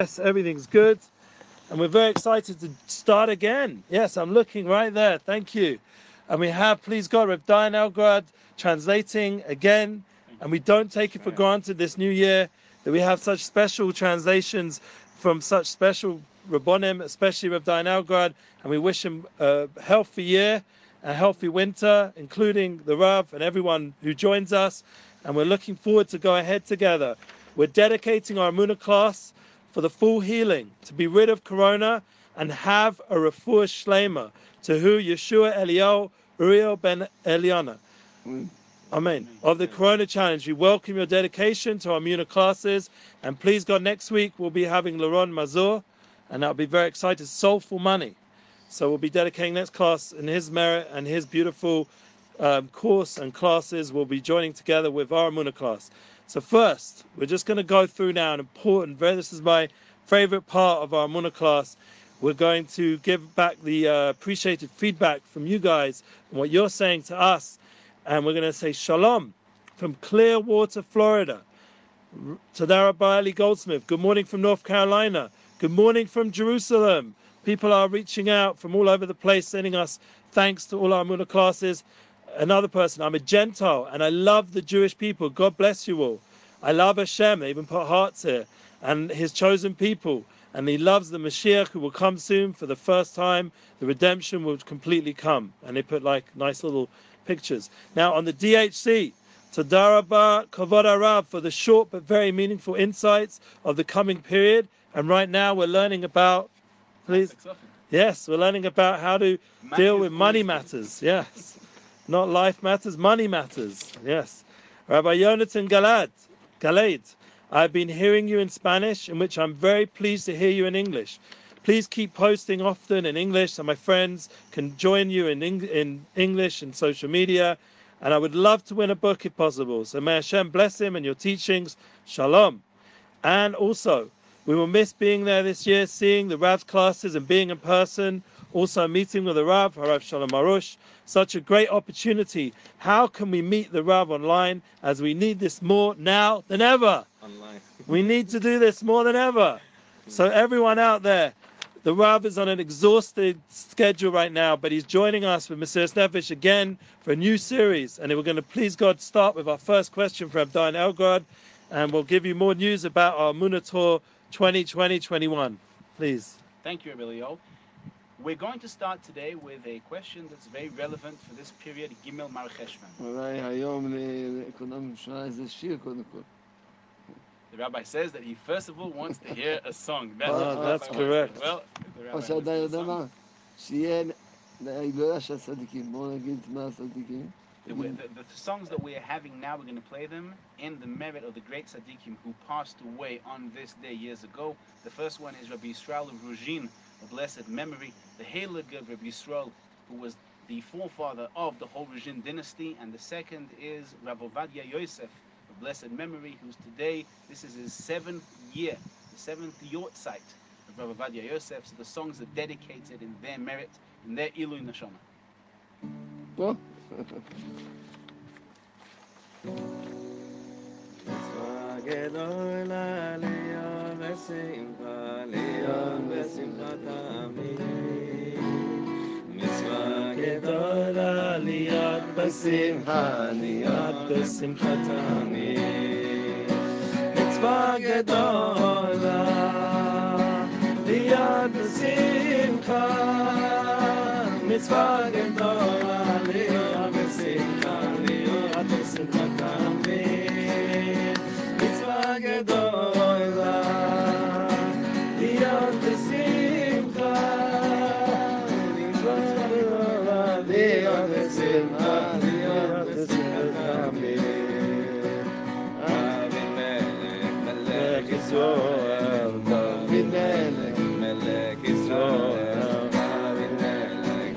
Yes, everything's good. And we're very excited to start again. Yes, I'm looking right there. Thank you. And we have, please God, Rev Dayan Elgrod translating again. And we don't take it for granted this new year that we have such special translations from such special Rabbonim, especially Rev Dayan Elgrod. And we wish him a healthy year, a healthy winter, including the Rav and everyone who joins us. And we're looking forward to go ahead together. We're dedicating our Emuna class for the full healing, to be rid of corona and have a refuah shlema, to who Yeshua Eliyahu Uriel ben Eliana. Amen. Of the Corona Challenge, we welcome your dedication to our Muna classes. And please God, next week we'll be having Laron Mazur, and I'll be very excited. Soulful Money. So we'll be dedicating next class in his merit and his beautiful um, course and classes. We'll be joining together with our Muna class. So first, we're just going to go through now an important, very, this is my favorite part of our Muna class. We're going to give back the uh, appreciated feedback from you guys and what you're saying to us. And we're going to say shalom from Clearwater, Florida. Tadara Bailey Goldsmith. Good morning from North Carolina. Good morning from Jerusalem. People are reaching out from all over the place, sending us thanks to all our Muna classes another person, I'm a Gentile and I love the Jewish people. God bless you all. I love Hashem. They even put hearts here and his chosen people. And he loves the Mashiach who will come soon for the first time. The redemption will completely come. And they put like nice little pictures. Now on the DHC, Tadaraba Kavod Arab for the short but very meaningful insights of the coming period. And right now we're learning about, please. Yes, we're learning about how to deal with money matters. Yes. Not life matters, money matters. Yes. Rabbi Yonatan Galed, Galed, I've been hearing you in Spanish, in which I'm very pleased to hear you in English. Please keep posting often in English so my friends can join you in, Eng- in English and social media. And I would love to win a book if possible. So may Hashem bless him and your teachings. Shalom. And also, we will miss being there this year, seeing the Rav's classes and being in person. Also, meeting with the Rav, Harav Shalom Arush. Such a great opportunity. How can we meet the Rav online as we need this more now than ever? Online. We need to do this more than ever. So, everyone out there, the Rav is on an exhausted schedule right now, but he's joining us with Mesirus Nefesh again for a new series. And we're going to please God start with our first question from Dayan Elgrod, and we'll give you more news about our Munator 2020-21. Please. Thank you, Emilio. We're going to start today with a question that's very relevant for this period, Gimel Mar Cheshvan. The rabbi says that he first of all wants to hear a song. That's, oh, that's correct. Well, the rabbi. The, the, the, songs that we are having now, we're going to play them in the merit of the great tzaddikim who passed away on this day years ago. The first one is Rabbi Israel of Ruzhin, the blessed memory, the Halakov Reb Yisrael, who was the forefather of the whole Horozhin dynasty, and the second is Rav Ovadia Yosef, of blessed memory, who's today, this is his seventh year, the seventh yortzeit of Rav Ovadia Yosef, so the songs are dedicated in their merit, in their Ilu Neshama. Well. Oh. גדולה להיות בשמחה, להיות בשמחת תמיד. מצווה גדולה להיות בשמחה, להיות בשמחת תמיד. מצווה גדולה להיות בשמחה, מצווה גדולה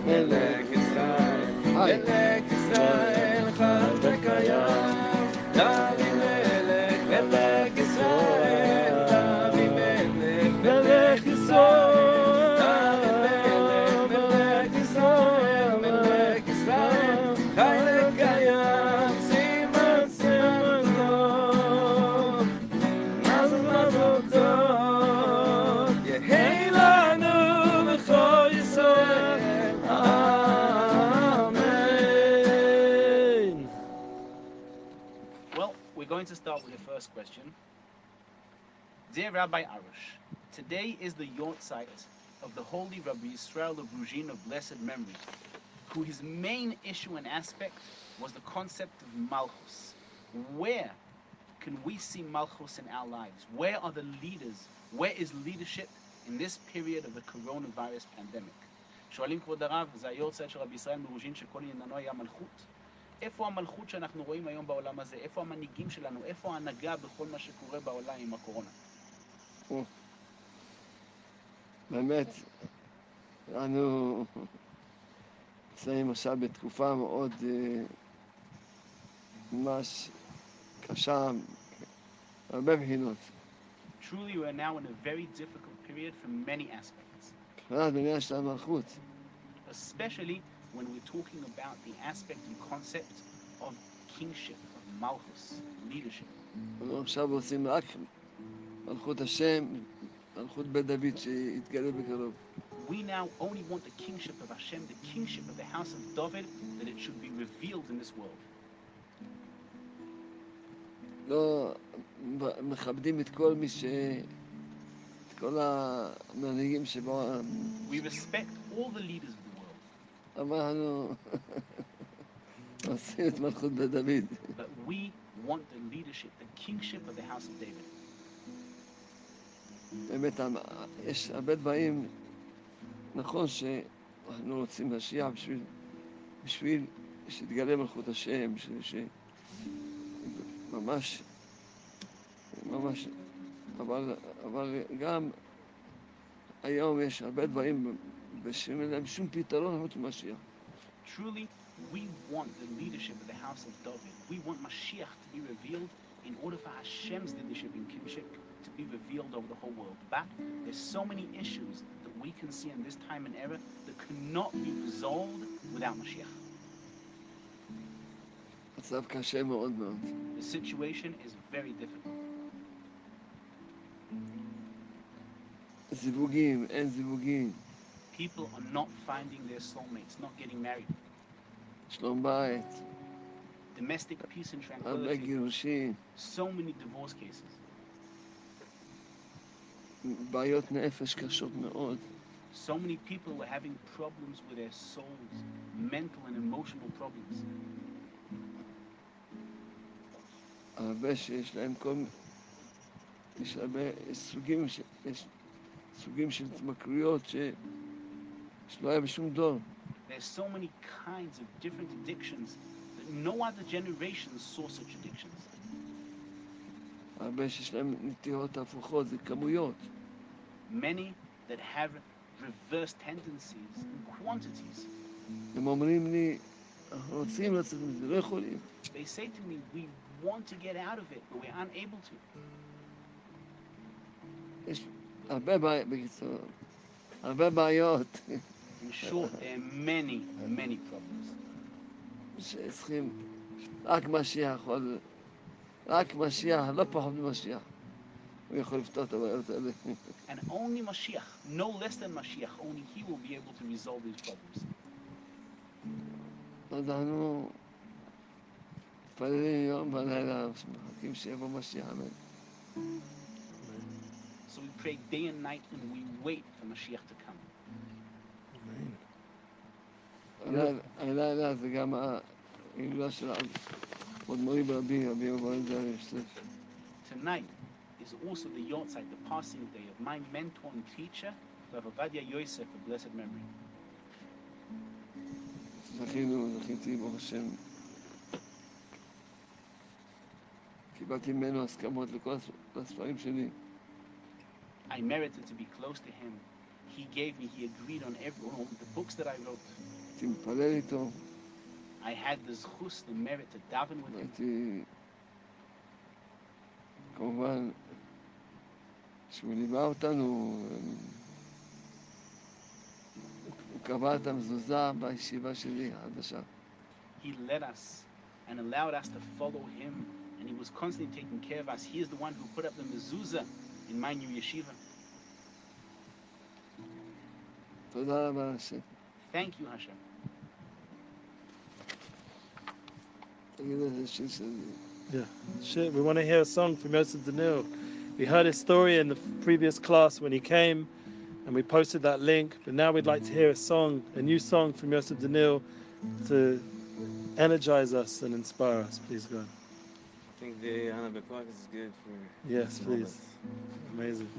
Melech Yisrael, Dear Rabbi Arush, today is the Yortzeit of the Holy Rabbi Israel of Ruzhin of blessed memory, who his main issue and aspect was the concept of Malchus. Where can we see Malchus in our lives? Where are the leaders? Where is leadership in this period of the coronavirus pandemic? שואלים כבוד הרב, זה היורצייט של רבי ישראל מרוז'ין שכל עניינו היה מלכות? איפה המלכות שאנחנו רואים היום בעולם הזה? איפה המנהיגים שלנו? איפה ההנהגה בכל מה שקורה בעולם עם הקורונה? באמת, אנו נמצאים עכשיו בתקופה מאוד אה, ממש קשה, הרבה בחינות. Truly, we are now in a very difficult period from many aspects, especially when we're talking about the aspect and concept of kingship, of malchus, leadership. מלכות השם, מלכות בית דוד שיתגלה בקרוב. We now only want the kingship of Hashem, the kingship of the house of David, that it should be revealed in this world. לא מכבדים את כל מי ש... את כל המנהיגים שבעולם. We respect all the leaders of the world, אנחנו עושים את מלכות בית דוד. but we want the leadership, the kingship of the house of David. באמת, יש הרבה דברים, נכון שאנחנו רוצים משיח בשביל, בשביל שיתגלה מלכות השם, ש... ממש, ממש, אבל, אבל גם היום יש הרבה דברים שאין להם שום פתרון חוץ ממשיח. We want the leadership of the house of David. We want Mashiach to be revealed in order for Hashem's leadership and kingship to be revealed over the whole world. But there's so many issues that we can see in this time and era that cannot be resolved without Mashiach. מצב קשה מאוד מאוד. The situation is very difficult. זיווגים, אין זיווגים, People are not finding their soulmates, not getting married. שלום בית, Domestic peace and הרבה tranquility. גירושים, So many divorce cases. בעיות נפש קשות מאוד. So many people were having problems with their souls, mental and emotional problems. הרבה שיש להם כל... מ- יש הרבה יש סוגים, ש... יש סוגים של התמכרויות ש... שלא היה בשום דור. There's so many kinds of different addictions that no other generation saw such addictions. הרבה שיש להם נטיות הפוכות, זה כמויות. Many that have reverse tendencies in quantities. הם אומרים לי, אנחנו רוצים לצאת מזה, לא יכולים. They say to me, we want to get out of it, but we're unable to. יש הרבה בעיות, בקיצור, הרבה בעיות In short, there are many, many problems. שצריכים, רק משיח יכול, רק משיח, לא פחות ממשיח. הוא יכול לפתור את הבעיות האלה. And only Mashiach, no less than Mashiach, only he will be able to resolve these problems. אז אנחנו מתפללים יום ולילה, מחכים שיבוא משיח, אמן. So we pray day and night and we wait for Mashiach to come. הלילה- הלילה זה גם ההילולה של עוד Tonight is also the yortzeit, the passing day of my mentor and teacher, Rav Ovadia Yosef, of blessed memory. I merited to be close to him. He gave me, he agreed on every one of the books that I wrote. I had the zchus, the merit to daven with him. הייתי... כמובן, כשהוא ליווה אותנו, הוא הוא קבע את המזוזה בישיבה שלי החדשה. He led us and allowed us to follow him, and he was constantly taking care of us. He is the one who put up the mezuzah in my new yeshiva. תודה רבה לשם. Thank you, Hashem. Yeah. Shit, we want to hear a song from Yosef Daniel. We heard his story in the previous class when he came and we posted that link, but now we'd like to hear a song, a new song from Yosef Daniel to energize us and inspire us, please God. I think the Ana Bekoach is good for Yes, please. Amazing.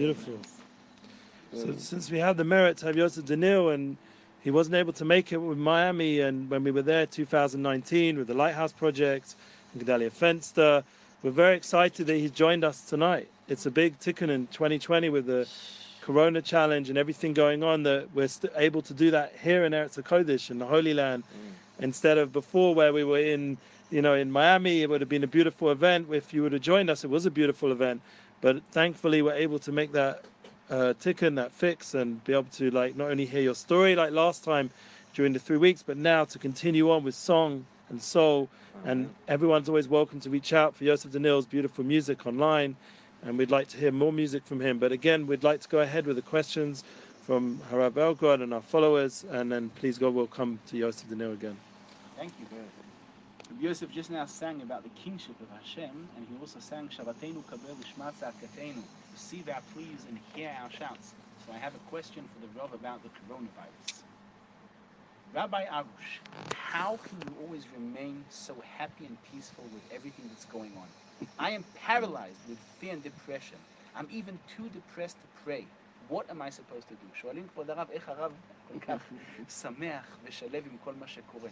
Beautiful. So since we have the merit to have Yosef Daniel and he wasn't able to make it with Miami and when we were there 2019 with the Lighthouse Project and Gedalia Fenster, we're very excited that he's joined us tonight. It's a big tikkun in 2020 with the Corona challenge and everything going on that we're st- able to do that here in Eretz HaKodesh in the Holy Land. Mm. Instead of before where we were in you know in Miami it would have been a beautiful event. If you would have joined us it was a beautiful event But thankfully, we're able to make that uh, tikkun, that fix, and be able to like not only hear your story like last time during the three weeks, but now to continue on with song and soul. And everyone's always welcome to reach out for Yosef Daniel's beautiful music online. And we'd like to hear more music from him. But again, we'd like to go ahead with the questions from Harav Elgrod and our followers. And then please God, we'll come to Yosef Daniel again. Thank you. Rabbi Yosef just now sang about the kingship of Hashem, and he also sang Shavatenu kabel lishma tzedakatenu. Receive our pleas and hear our shouts. So I have a question for the Rav about the coronavirus. Rabbi Arush, how can you always remain so happy and peaceful with everything that's going on? I am paralyzed with fear and depression. I'm even too depressed to pray. What am I supposed to do? שואלים כבוד הרב, איך הרב כל כך שמח ושלב עם כל מה שקורה?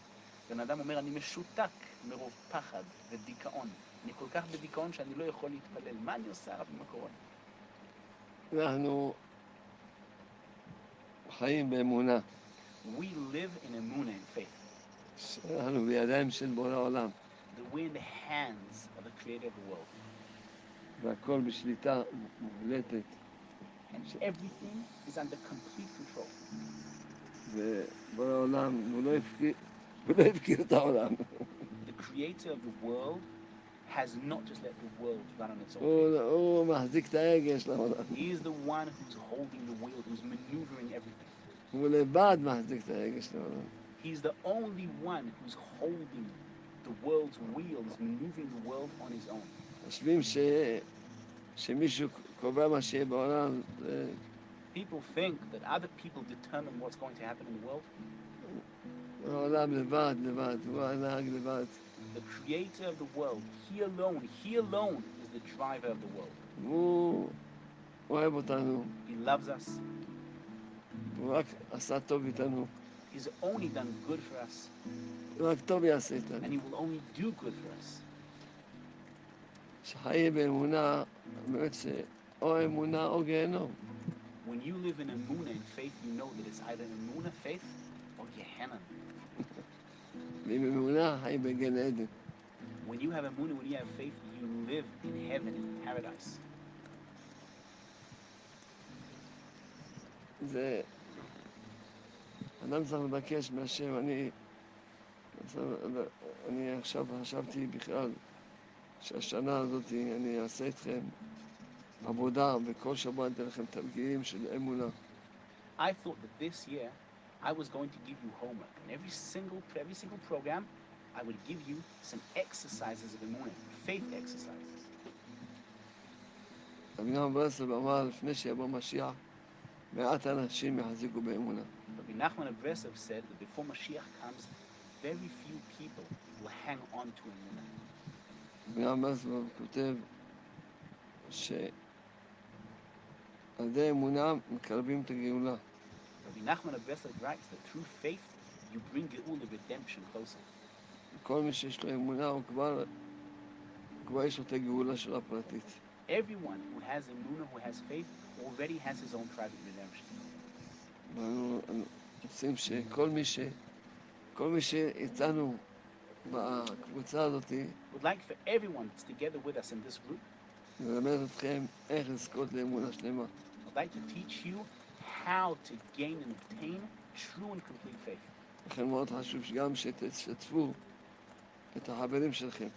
בן אדם אומר, אני משותק מרוב פחד ודיכאון. אני כל כך בדיכאון שאני לא יכול להתפלל. מה אני עושה הרב עם הקורונה? אנחנו חיים באמונה, We live in Emunah and faith. אנחנו בידיים של בורא עולם, we're in the hands of the creator of the world. והכל בשליטה מוחלטת, And everything is under complete control. ובורא עולם, הוא לא הפקיר, הוא לא הפקיר את העולם, The creator of the world has not just let the world run on its own. הוא, הוא מחזיק את ההגה של העולם, He is the one who's holding the wheel, who's maneuvering everything. הוא לבד מחזיק את ההגה של העולם. He's the only one who's holding the world's wheels, maneuvering the world on his own. חושבים ש... שמישהו קובע מה שיהיה בעולם, זה People think that other people determine what's going to happen in the world. The creator of the world, he alone, he alone is the driver of the world. He loves us. He's only done good for us. And he will only do good for us. When you live in Emunah in faith, you know that it's either Emunah faith Gehenna. When you have Emunah, when you have faith, you live in heaven, in paradise. זה... אדם צריך לבקש מהשם, אני... אני עכשיו חשבתי בכלל שהשנה הזאת אני אעשה איתכם עבודה, וכל שבוע אתן לכם תרגילים של אמונה. I thought that this year I was going to give you homework, and every single every single program, I would give you some exercises of Emunah, faith exercises. רבי נחמן ברסלב אמר, לפני שיבוא משיח, מעט אנשים יחזיקו באמונה. Rabbi Nachman of Breslov said that before Mashiach comes, very few people will hang on to Emunah. רבי נחמן ברסלב כותב שעל ידי אמונה מקרבים את הגאולה. Rabbi Nachman of Breslov writes that through faith, you bring Geula redemption closer. כל מי שיש לו אמונה, הוא כבר, כבר יש לו את הגאולה שלו הפרטית. Everyone who has Emunah, who has faith, already has his own private redemption. ואנו אנו רוצים שכל מי ש... כל מי שאיתנו בקבוצה הזאת, Would like for everyone that's together with us in this group, ללמד אתכם איך לזכות לאמונה שלמה. I'd like to teach you how to gain and obtain true and complete faith. לכן מאוד חשוב שגם שתשתפו את החברים שלכם.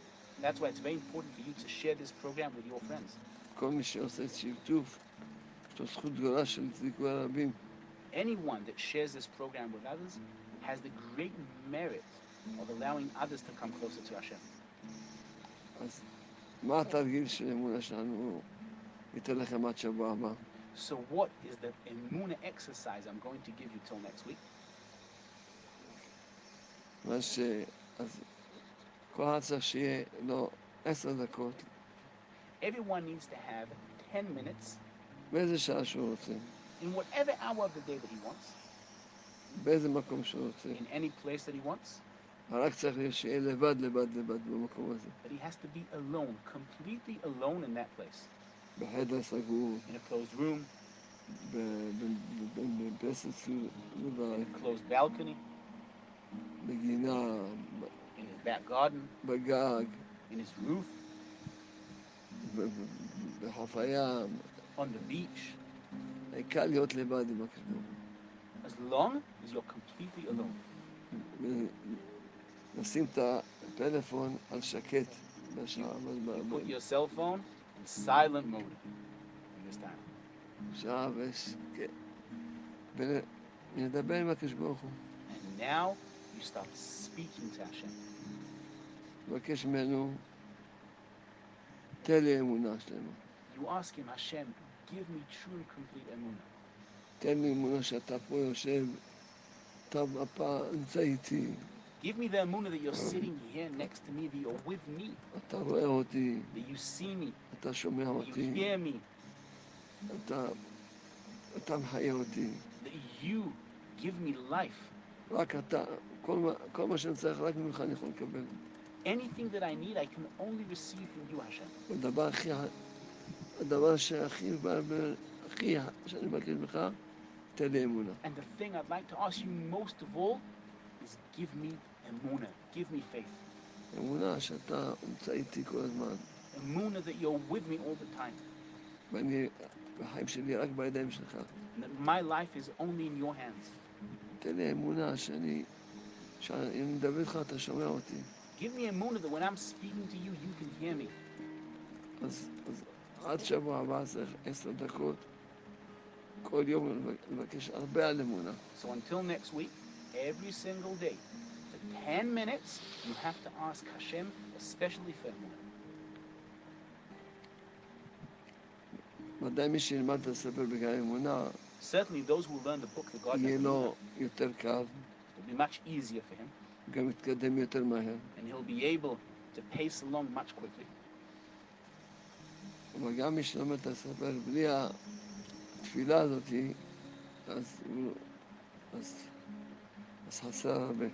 That's why it's very important for you to share this program with your friends. כל מי שעושה שיתוף, יש לו זכות גדולה של זיכוי הרבים. Anyone that shares this program with others has the great merit of allowing others to come closer to Hashem. אז מה התרגיל של אמונה שלנו? ניתן לכם עד שבוע הבא. So what is the Emunah exercise I'm going to give you till next week? מה ש... אז כל אחד צריך שיהיה לו עשר דקות, Everyone needs to have 10 minutes באיזה שעה שהוא רוצה, in whatever hour of the day that he wants, באיזה מקום שהוא רוצה. in any place that he wants, רק צריך שיהיה לבד, לבד, לבד במקום הזה. but he has to be alone, completely alone in that place, בחדר סגור, in a closed room, ב- ב- ב- בפסס לבד, in a closed balcony, בגינה, ב- in his back garden, בגג, in his roof, ב- ב- בחוף הים, on the beach, העיקר להיות לבד עם הקדוש ברוך הוא. as long as you're completely alone. לשים את הפלאפון על שקט בשעה, ב- You ב- put your cell phone in silent mode in this time. And now you start speaking to Hashem. You ask him, Hashem, give me true and complete אמונה. Give me the Emunah that you're sitting here next to me, that you're with me. That you see me. אתה שומע אותי, אתה, אתה מחיה אותי. רק אתה, כל מה, כל מה שאני צריך, רק ממך אני יכול לקבל. Anything that I need, I can only receive from you, Hashem. הדבר הכי, הדבר שהכי, הכי, שאני מבקש ממך, תן לי אמונה. And the thing I'd like to ask you most of all is give me emunah, give me faith. אמונה שאתה נמצא איתי כל הזמן, Emunah that you're with me all the time. ואני, החיים שלי רק בידיים שלך. And that my life is only in your hands. תן לי אמונה שאני, שאני אם מדבר איתך אתה שומע אותי. Give me emunah that when I'm speaking to you, you can hear me. אז, אז עד שבוע הבא צריך עשר דקות, כל יום לבק- לבקש הרבה על אמונה. So until next week, every single day, for 10 minutes, you have to ask Hashem, especially for emunah. ודאי מי שילמד את הספר בגלל אמונה, Certainly, those who learn the book, the God יהיה will לו יותר קל, be much easier for him, גם יתקדם יותר מהר. and he'll be able to pace along much quickly. אבל גם מי שלומד את הספר בלי התפילה הזאת, אז, הוא- אז, אז חסר הרבה.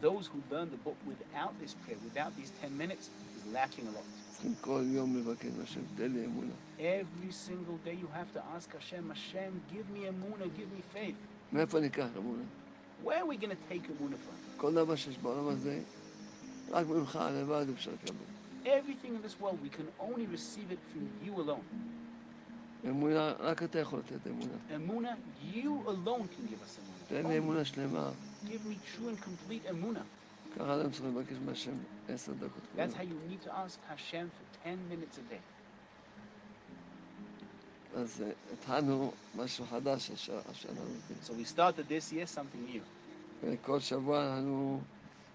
Those who learn the book without this prayer, without these 10 minutes, is lacking a lot. צריכים כל יום לבקש מהשם, תן לי אמונה. Every single day, you have to ask Hashem, Hashem, give me emunah, give me faith. מאיפה ניקח אמונה? Where are we going to take emunah from? כל דבר שיש בעולם הזה, רק ממך לבד אפשר לקבל. Everything in this world, we can only receive it from you alone. אמונה, רק אתה יכול לתת אמונה. Emunah, you alone can give us emunah. תן לי Only אמונה שלמה. Give me true and complete emunah. ככה אדם צריך לבקש מהשם עשר דקות. כל That's יום. how you need to ask Hashem for 10 minutes a day. אז אה, התחלנו משהו חדש הש- השנה הזאת. So we started this year something new. וכל שבוע אנחנו,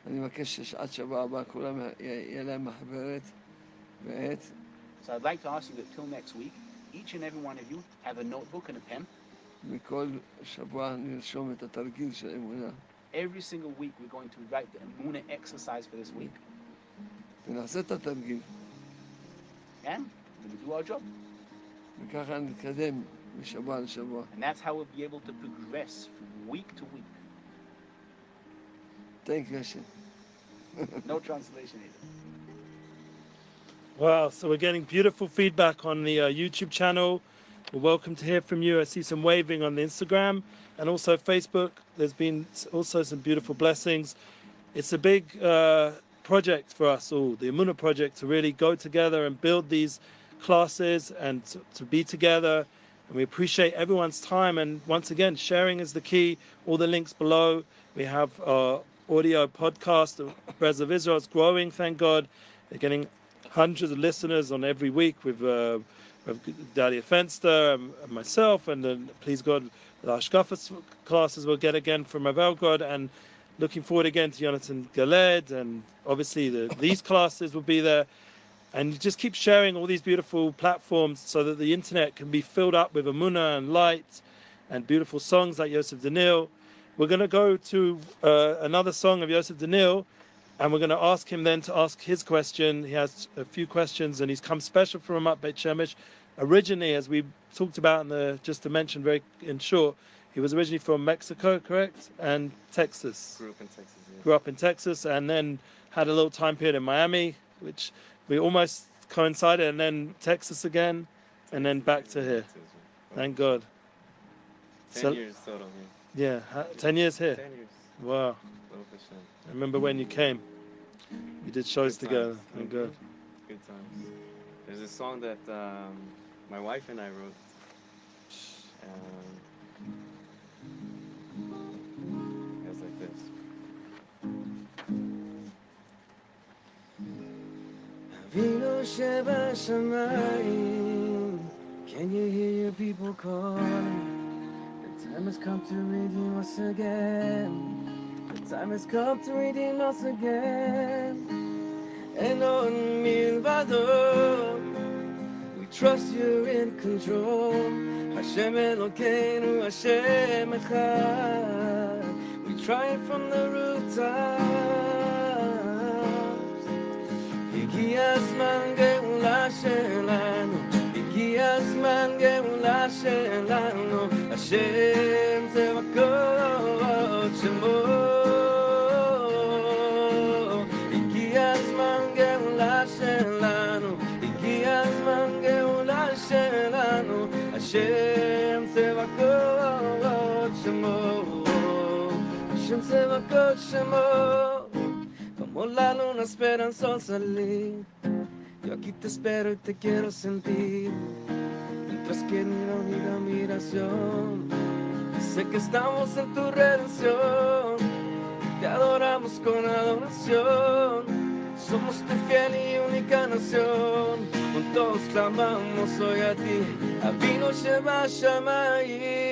אני מבקש שעד שבוע הבא כולם יהיה להם מחברת ועט, So I'd like to ask you that till next week, each and every one of you have a notebook and a pen. וכל שבוע נרשום את התרגיל של אמונה. every single week we're going to write the Emuna exercise for this week. And we do our job. And that's how we'll be able to progress from week to week. Thank you, Hashem. no translation either. Wow, so we're getting beautiful feedback on the uh, YouTube channel. We're welcome to hear from you. I see some waving on the Instagram and also Facebook. There's been also some beautiful blessings. It's a big uh, project for us all, the Emuna project, to really go together and build these classes and to, to be together. And we appreciate everyone's time. And once again, sharing is the key. All the links below. We have our audio podcast. The Breath of Israel is growing, thank God. They're getting hundreds of listeners on every week with, uh, Dalia Fenster and, and myself, and then please God, the Ashkafas classes we'll get again from Avelgod, and looking forward again to Jonathan Galed, and obviously the, these classes will be there. And you just keep sharing all these beautiful platforms so that the internet can be filled up with Emuna and light and beautiful songs like Yosef Daniel. We're going to go to uh, another song of Yosef Daniel, and we're going to ask him then to ask his question. He has a few questions, and he's come special from up Beit Shemesh. Originally, as we talked about in the, just to mention very in short, he was originally from Mexico, correct, and Texas. Grew up in Texas. Yeah. Grew up in Texas, and then had a little time period in Miami, which we almost coincided, and then Texas again, and then back to here. Thank God. Ten So- years total here. Yeah, ten years here. Ten years. Wow. I remember when you came. We did shows Good together. times. Thank God. Good times. There's a song that um, my wife and I wrote. and it goes like this. Can you hear your people calling? The time has come to redeem us again. The time has come to redeem us again. And on Milvador trust you're in control. Hashem Elokeinu, Hashem Echad. We try it from the rooftops. הגיע הזמן גאולה שלנו, הגיע הזמן גאולה שלנו, השם único. Como la luna espera el sol salir. Yo aquí te espero y te quiero sentir. Mientras que miro mi admiración. Sé que estamos en tu redención. Te adoramos con adoración. Somos tu fiel y única nación. Con todos clamamos hoy a ti. Abino Shema Shamayim.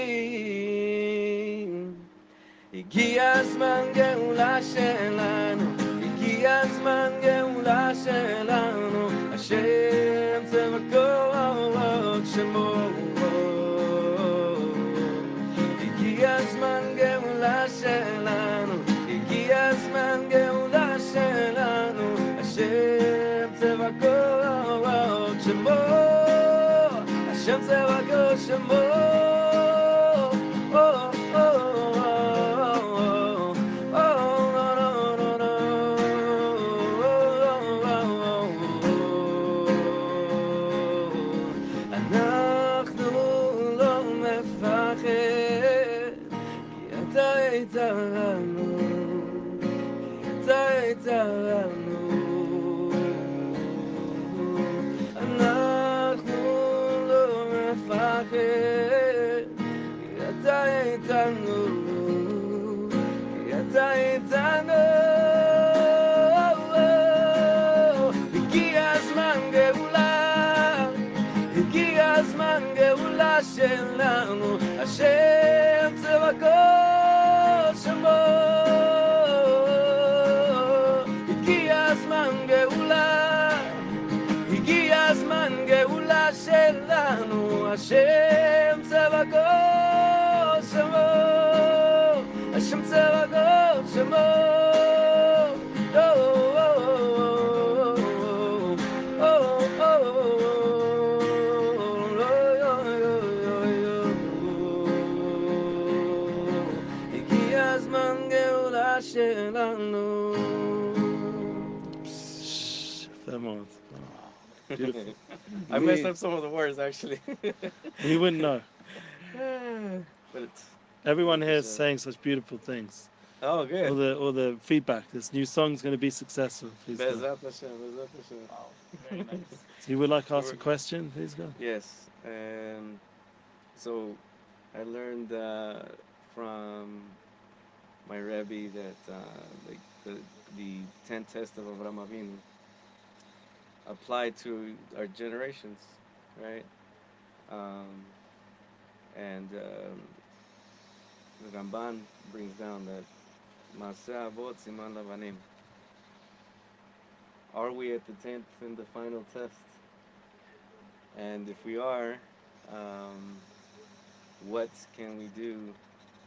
הגיע הזמן גאולה שלנו, הגיע הזמן גאולה שלנו, השם צבקות שמו. הגיע הזמן גאולה שלנו, הגיע הזמן גאולה שלנו, השם צבקות שמו. השם צבקות שמו. 在这路，在。I messed up some of the words actually. You wouldn't know. but it's Everyone here is saying such beautiful things. oh good. All the all the feedback. This new song's going to be successful. Please go. Bezat Hashem, Bezat Hashem. Wow, very nice. You would like to ask a question? Please go. Yes. Um, so I learned uh, from my Rebbe that uh, like the the ten test of Avraham Avinu apply to our generations, right? Um, and um, the Ramban brings down that Maaseh Avot Siman. Are we at the tenth and the final test? And if we are, um, what can we do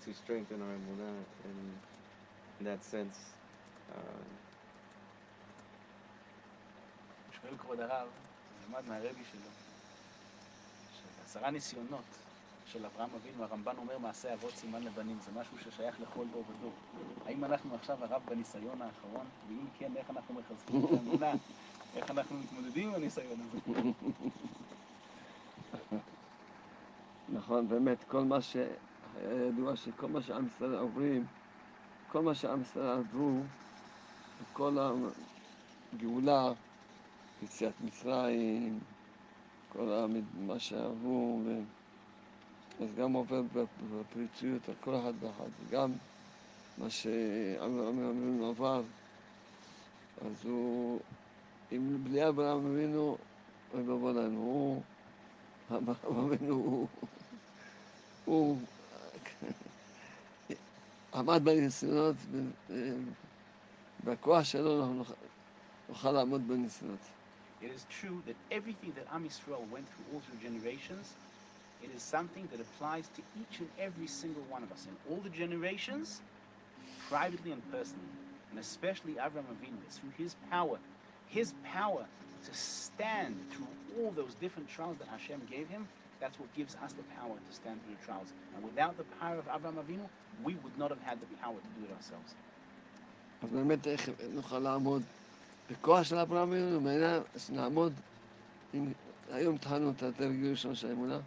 to strengthen our emunah in, in that sense? Um, שואל כבוד הרב, למד מהרבי שלו, שעשרה ניסיונות של אברהם אבינו, הרמב"ן אומר מעשה אבות סימן לבנים, זה משהו ששייך לכל דור ודור. האם אנחנו עכשיו הרב בניסיון האחרון? ואם כן, איך אנחנו מחזקים את האמונה? איך אנחנו מתמודדים עם הניסיון הזה? נכון, באמת, כל מה שהיה ידוע שכל מה שעם ישראל עוברים, כל מה שעם ישראל עברו, כל הגאולה, יציאת מצרים, כל המד- מה שעברו, ו... אז גם עובר בפ- בפריצויות על כל אחד ואחד, גם מה שאברהם אבינו עבר, אז הוא, אם בלי אברהם אבינו, אוי ואבוי לנו, הוא, אברהם אבינו הוא, הוא עמד בניסיונות, בכוח שלו אנחנו נוכל לעמוד בניסיונות. It is true that everything that Am Yisrael went through all through generations, it is something that applies to each and every single one of us in all the generations, privately and personally, and especially Avram Avinu. It's through his power, his power to stand through all those different trials that Hashem gave him. That's what gives us the power to stand through the trials. And without the power of Avram Avinu, we would not have had the power to do it ourselves. אז באמת איך נוכל לעמוד בכוח של אברהם אבינו, בעיניי, שנעמוד, עם, היום התחלנו את הדרג הראשון של האמונה,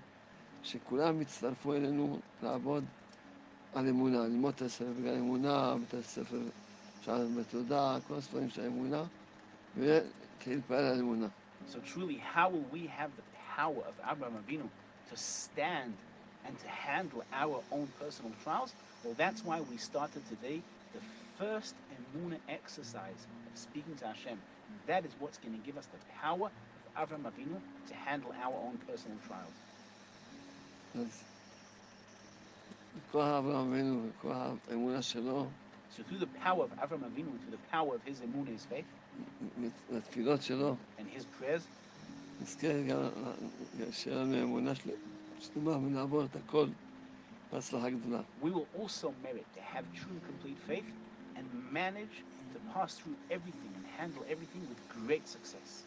שכולם יצטרפו אלינו לעבוד על אמונה, ללמוד את הספר בגלל אמונה, בית הספר שער בתודה, כל הספרים של האמונה, ולהתחיל להתפעל על אמונה. So truly, how will we have the power of Abraham Avinu to stand and to handle our own personal trials? Well, that's why we started today the first Emuna exercise of speaking to Hashem. That is what's going to give us the power of Avram Avinu to handle our own personal trials. So through the power of Avram Avinu through the power of his emun, his faith, and his prayers, we will also merit to have true complete faith and manage to pass through everything and handle everything with great success.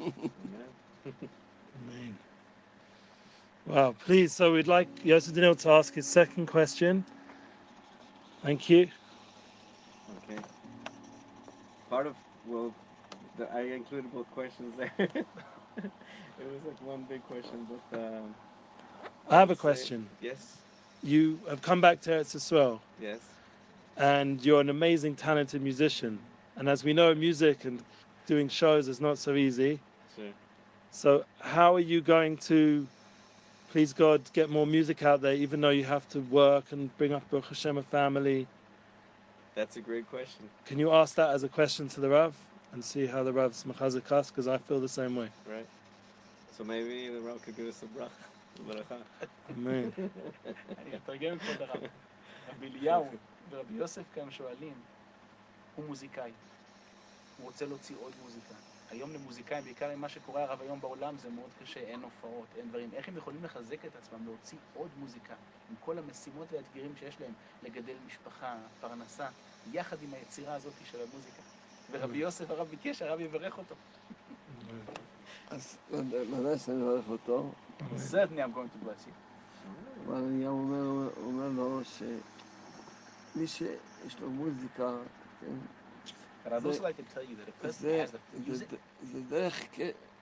Amen. Wow, please. So we'd like Yosef Daniel to ask his second question. Thank you. Okay. Part of well, the, I included both questions there. it was like one big question, but um, I have a would say- question. Yes. You have come back to Eretz Yisrael, Yes and you're an amazing, talented musician. And as we know, music and doing shows is not so easy. Sure. So, how are you going to, please God, get more music out there, even though you have to work and bring up Baruch Hashem a family? That's a great question. Can you ask that as a question to the Rav and see how the Rav's machazik us? Because I feel the same way. Right. So maybe the Rav could give us a brach. Amen. ורבי יוסף כאן שואלים, הוא מוזיקאי, הוא רוצה להוציא עוד מוזיקה. היום למוזיקאים, בעיקר עם מה שקורה הרב היום בעולם, זה מאוד קשה, אין הופעות, אין דברים. איך הם יכולים לחזק את עצמם, להוציא עוד מוזיקה, עם כל המשימות והאתגרים שיש להם, לגדל משפחה, פרנסה, יחד עם היצירה הזאת של המוזיקה. ורבי יוסף הרב ביקש, הרב יברך אותו. אז ודאי שאני מברך אותו, Certainly I'm going to bless you. אבל אני גם אומר, לו שמי שיש לו מוזיקה, כן, But I'd זה- also like to tell you that a person who זה, has the זה, music, זה דרך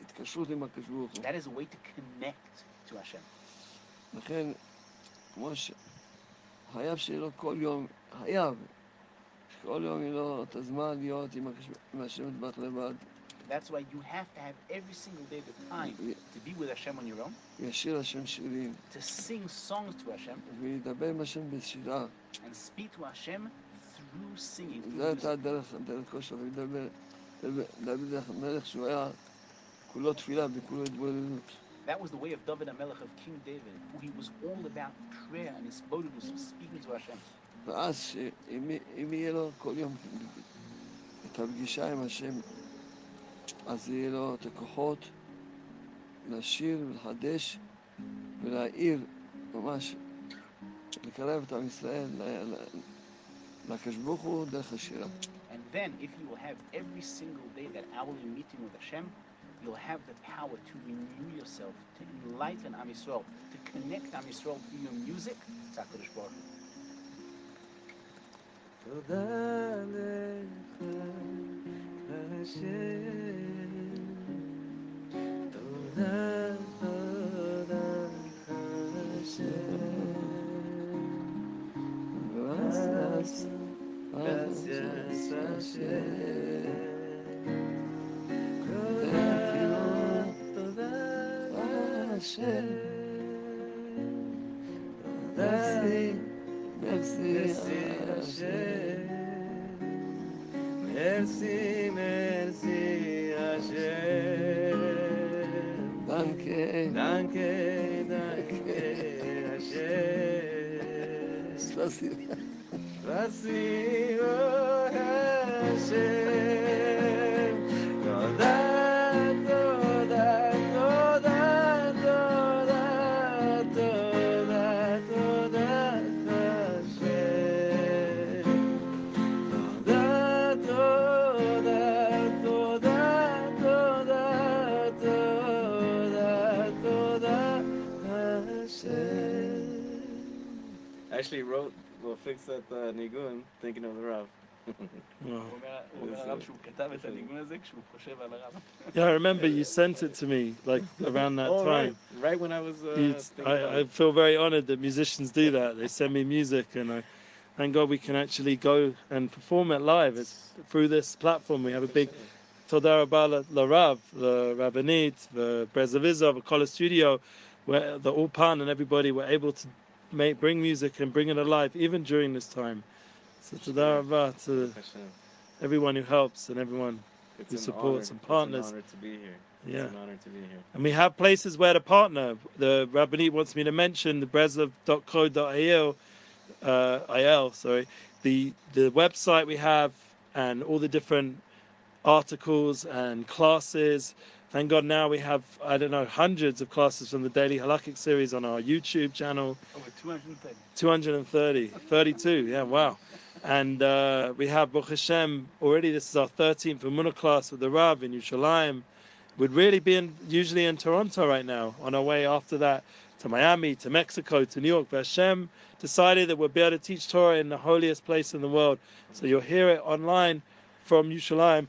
התקשרות עם הקדוש ברוך הוא. that is a way to connect to Hashem. לכן, כמו שחייב שיהיה לו כל יום, חייב, שכל יום יהיה לו את הזמן להיות עם השם יתברך לבד, That's why you have to have every single day the time to be with Hashem on your own, וישיר השם שירים, to sing songs to Hashem, וידבר עם השם בשירה. and speak to Hashem through singing. Through זו הייתה music. הדרך, הדרך שלו, לדבר, דוד המלך שהוא היה כולו תפילה וכולו התבוללות. That was the way of David HaMelech of King David, who he was all about prayer and his bodilus of speaking to Hashem. ואז שאם אם יהיה לו כל יום את הפגישה עם השם, אז יהיה לו את הכוחות לשיר ולחדש ולהאיר, ממש לקרב את עם ישראל ל- ל- לקדוש ברוך הוא דרך השירה. And then, if you will have every single day that hourly meeting with Hashem, you'll have the power to renew yourself, to enlighten Am Yisrael, to connect Am Yisrael through your music to HaKadosh Baruch. תודה לך, Hashem, the love of Hashem. Gracias, gracias Hashem. Hashem, Merci, merci Hashem. Merci, merci Hashem. Danke. Danke, danke Hashem. Spasibo. Spasibo Yeah, I remember you sent it to me like around that oh, time. right when I was uh, I, about I feel very honored that musicians do that. They send me music, and I thank God we can actually go and perform it live. It's through this platform. We have a big Toda Rabba Larav, the Rabbanit, the Brezavizov, the Kola Studio, where the ulpan and everybody were able to make bring music and bring it alive even during this time. So Toda Rabba to Hashem. Everyone who helps and everyone. It's who an supports honor. and partners. It's an honor to be here. Yeah. It's an honor to be here. And we have places where to partner. The Rabbanit wants me to mention the breslov.co.il, uh, IL, sorry, the the website we have and all the different articles and classes. Thank God now we have I don't know hundreds of classes from the Daily Halakhic series on our YouTube channel. Over 230. 230, 32, yeah, wow. And uh, we have Baruch Hashem already. This is our 13th Emunah class with the Rav in Yerushalayim. We'd really be in, usually in Toronto right now, on our way after that to Miami, to Mexico, to New York. But Hashem decided that we'll be able to teach Torah in the holiest place in the world. So you'll hear it online from Yerushalayim.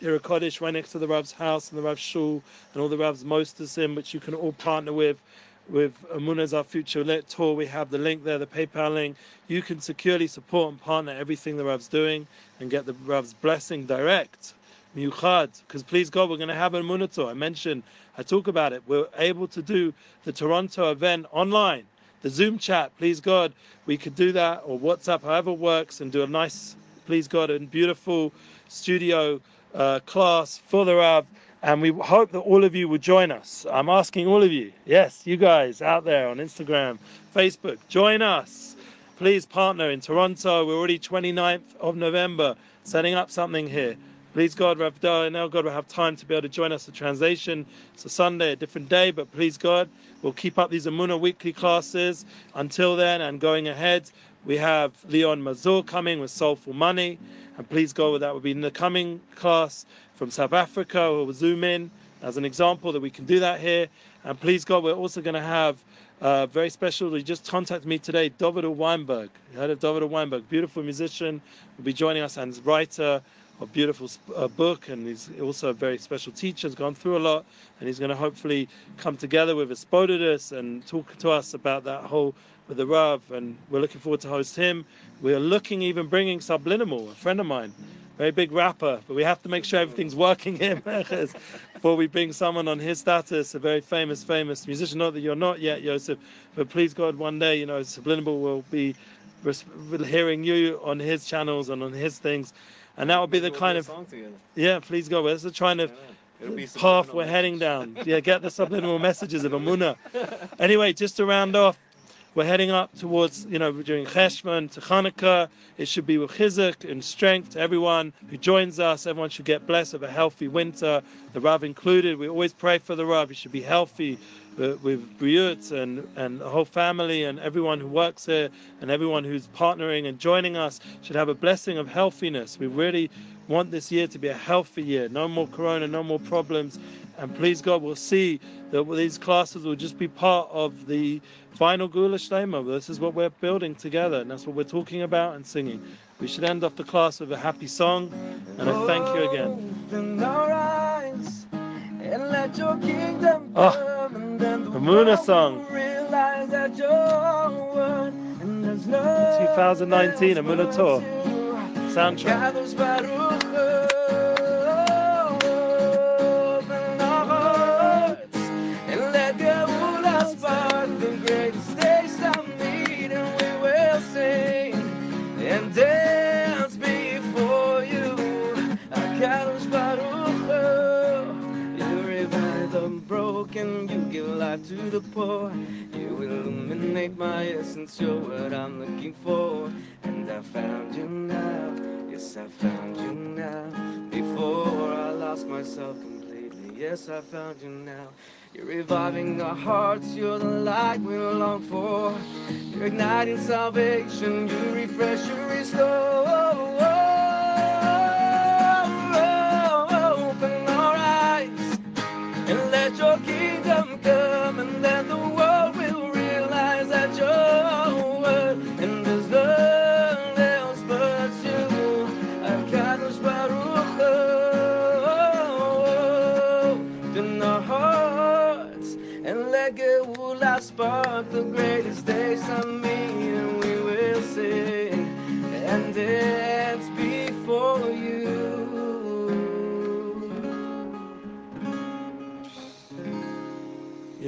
Here at Kodesh, right next to the Rav's house and the Rav's shul and all the Rav's mostasim, which you can all partner with with Emuna's Our Future Lit Tour. We have the link there, the PayPal link. You can securely support and partner everything the Rav's doing and get the Rav's blessing direct. Miyuchad, because please God, we're going to have a Emunah tour. I mentioned, I talk about it. We're able to do the Toronto event online, the Zoom chat. Please God, we could do that or WhatsApp, however works, and do a nice, please God, and beautiful studio uh, class for the Rav and we hope that all of you will join us. I'm asking all of you, yes, you guys out there on Instagram, Facebook, join us. Please partner in Toronto. We're already 29th of November setting up something here. Please God, Rav now God will have time to be able to join us for translation. It's a Sunday, a different day, but please God, we'll keep up these Emuna weekly classes until then and going ahead. We have Leon Mazur coming with Soulful Money, and please God, that will be in the coming class from South Africa We'll zoom in as an example that we can do that here. And please God, we're also going to have uh, very special. He just contacted me today, David Weinberg. You heard of David Weinberg, beautiful musician, will be joining us and writer a beautiful uh, book, and he's also a very special teacher. He's gone through a lot, and he's going to hopefully come together with Aspodidus and talk to us about that whole with the Rav. And we're looking forward to host him. We're looking even bringing Subliminal, a friend of mine, very big rapper, but we have to make sure everything's working here before we bring someone on his status, a very famous, famous musician. Not that you're not yet, Yosef, but please God, one day, you know, Subliminal will be hearing you on his channels and on his things. And that would be the kind of yeah. Please God, that's the kind of path we're heading down. Yeah, get the subliminal messages of Emuna. Anyway, just to round off, we're heading up towards, you know, we're doing Cheshvan to Hanukkah. It should be with chizuk and strength to everyone who joins us. Everyone should get blessed with a healthy winter, the Rav included. We always pray for the Rav. He should be healthy Uh, with Briut and, and the whole family and everyone who works here and everyone who's partnering and joining us should have a blessing of healthiness. We really want this year to be a healthy year. No more corona, no more problems. And please God, we'll see that these classes will just be part of the final Geula Shlema. This is what we're building together, and that's what we're talking about and singing. We should end off the class with a happy song, and I thank you again. Open our eyes and let your kingdom Oh, then the the Muna world song. realize that you're and there's no 2019 else Emuna tour. Soundtrack. To the poor. You illuminate my essence, you're what I'm looking for. And I found you now, yes, I found you now. Before I lost myself completely, yes, I found you now. You're reviving our hearts, you're the light we long for. You're igniting salvation, you refresh, you restore. Open our eyes and let your kingdom come, in our hearts, and let Geula spark the greatest days of me, and we will sing. And dance before you.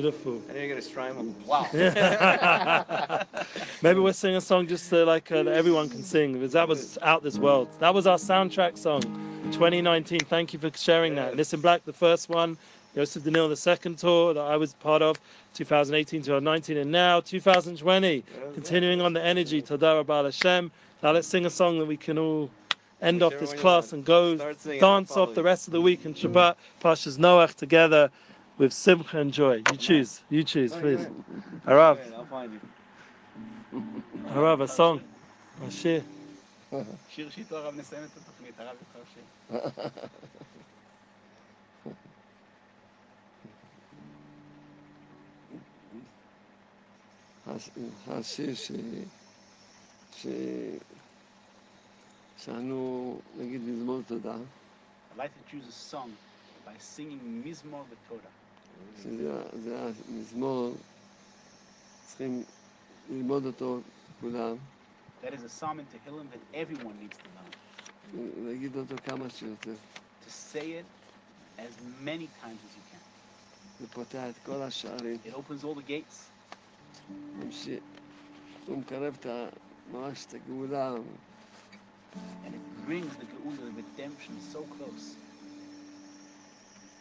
Beautiful. I need to get a strymon. Wow. Maybe we'll sing a song just so like uh, that everyone can sing because that was out this world. That was our soundtrack song, 2019. Thank you for sharing that. Nissim Black, the first one. Yosef Daniel, the second tour that I was part of, 2018 to 2019, and now 2020. Continuing on the energy, Todah Rabbi Hashem. Now let's sing a song that we can all end off Whichever this class and go Start singing, I'll dance off the rest of the week in Shabbat, Parshas Noach together with Simcha and joy. You choose. You choose, Oh, please. go Harav. ahead, I'll find you. Harav, a song. A shir. שיר שאיתו הרב נסיים את התוכנית, הרב יבחר שיר. הש- השיר ש... ש... שאנו נגיד מזמור תודה, I'd like to choose a song by singing Mizmor V'Torah. שזה המזמור, צריכים ללמוד אותו כולם. That is a psalm Tehillim that everyone needs to know. להגיד אותו כמה שיותר. To say it as many times as you can. זה פותח את כל השערים. It opens all the gates. הוא מקרב את ממש את הגאולה. And it brings the Geula, the redemption so close.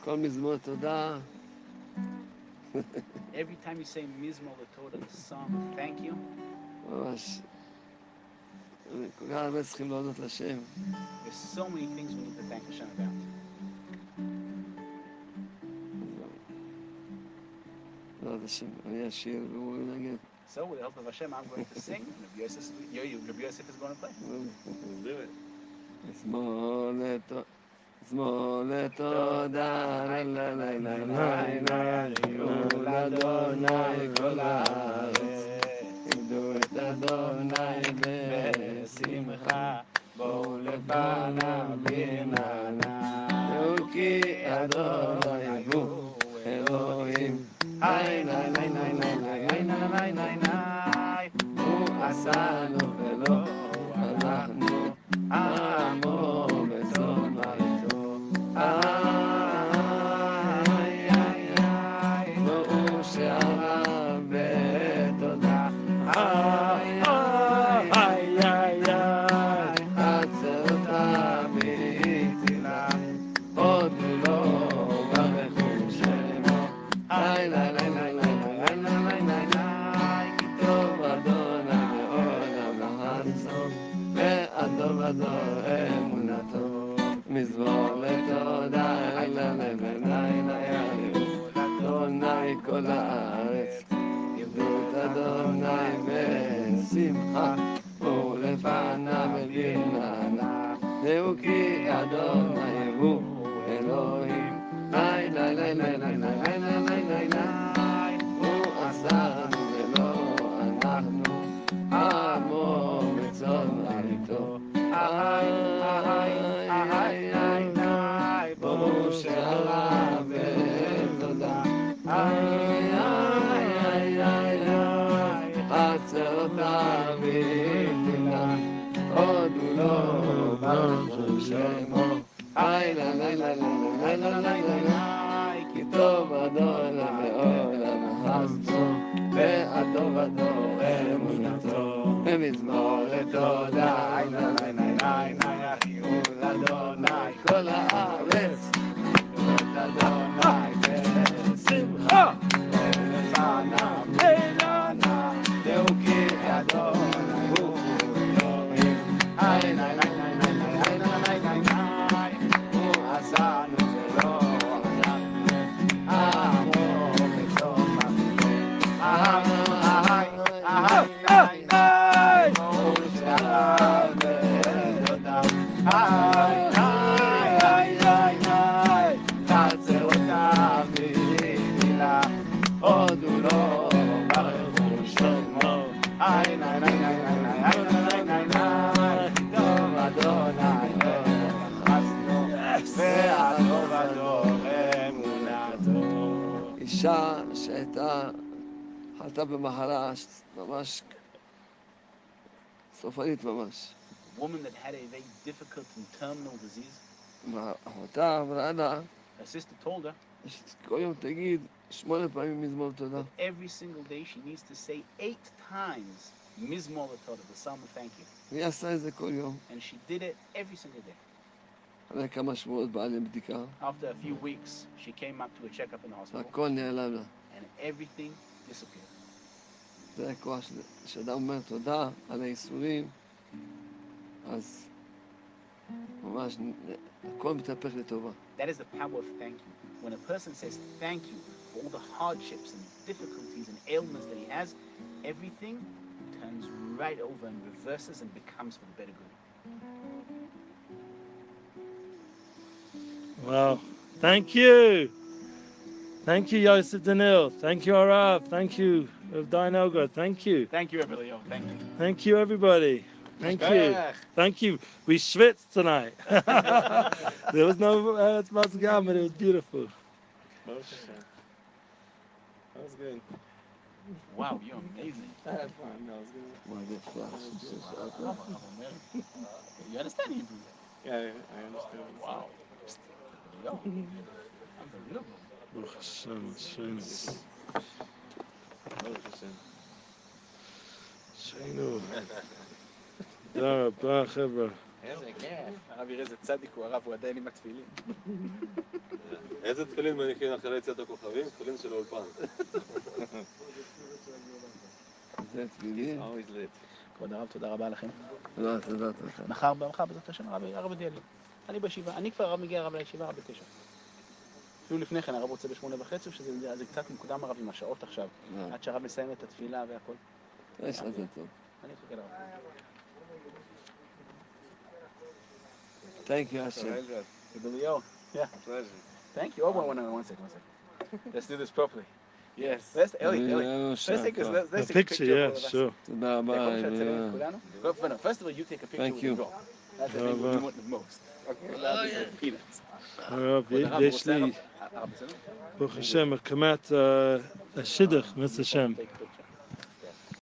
כל מזמור תודה. Every time you say mizmor letoda, the song, thank you. ממש. כל כך הרבה צריכים להודות לשם. There's so many things we need to thank Hashem about. השם, אני אשיר והוא ינגן. So with the help of Hashem, I'm going to sing, and Rabbi Yosef, Rabbi Yosef is going to play. Let's do it. Let's zum letoda nenayna nenayna yuladona igolave du tadona de simcha bo lebanam nenana ruki adona igu he oim hay nay nay nay nay nay nay nay nay u asan o khelo anakhnu amo line. Ram חלתה במחלה ממש סופנית ממש. A woman that had a very difficult and terminal disease, ואחותה אמרה לה, her sister told her שכל יום תגיד שמונה פעמים מזמור תודה. that every single day she needs to say eight times Mizmor Torah, the Psalm of Thank You. והיא עשה את זה כל יום. And she did it every single day. אחרי כמה שבועות באה לבדיקה, After a few weeks, she came up to a checkup in the hospital, והכל נעלם לה. and everything disappeared. זה הכוח של- שאדם אומר תודה על הייסורים, אז ממש נ- הכל מתהפך לטובה. That is the power of thank you. When a person says thank you for all the hardships and difficulties and ailments that he has, everything turns right over and reverses and becomes for the better good. Wow. Thank you. Thank you, Yosef Daniel. Thank you, Arav. Thank you, of Dinoga. Thank you. Thank you, Emilio. Thank you. Thank you, everybody. Thank you. Thank you. We schwitzed tonight. there was no uh, Matzgam, but it was beautiful. That was good. Wow, you're amazing. I had fun. That was good. You understand Hebrew? Yeah, I understand. Wow. Yo, unbelievable. Baruch Hashem, Shenu. Baruch Hashem. Shenu. תודה רבה, חבר'ה. איזה כיף. הרב יראה איזה צדיק הוא הרב, הוא עדיין עם התפילין. איזה תפילין מניחים אחרי יציאת הכוכבים? תפילין של האולפן. זה תפילין? Lit. כבוד הרב, תודה רבה לכם. לא, תודה לך. מחר, מחר בעזרת השם, הרב הרב הודיע לי. אני בישיבה, אני כבר הרב מגיע הרב לישיבה, הרב בתשע. אפילו לפני כן, הרב רוצה בשמונה וחצי, שזה זה קצת מוקדם הרב עם השעות עכשיו, לא, עד שהרב מסיים את התפילה והכל. יש לך זה טוב. אני אחכה לרב. Thank you. Pleasure. Rebellion. Yeah, Pleasure. thank you. Oh, one, one, one second, one second. Let's do this properly. Yes. Let's, Eli, Eli. אה, Let's take, a, שעה, let's, A let's take a picture, picture yeah, sure. תודה רבה. אה, first of all, you take a picture Thank with you. the drop. That's the thing you רבה. want the most. Okay, is the peanuts. Rav, יש לי, ברוך השם, הקמת השידך, מס השם.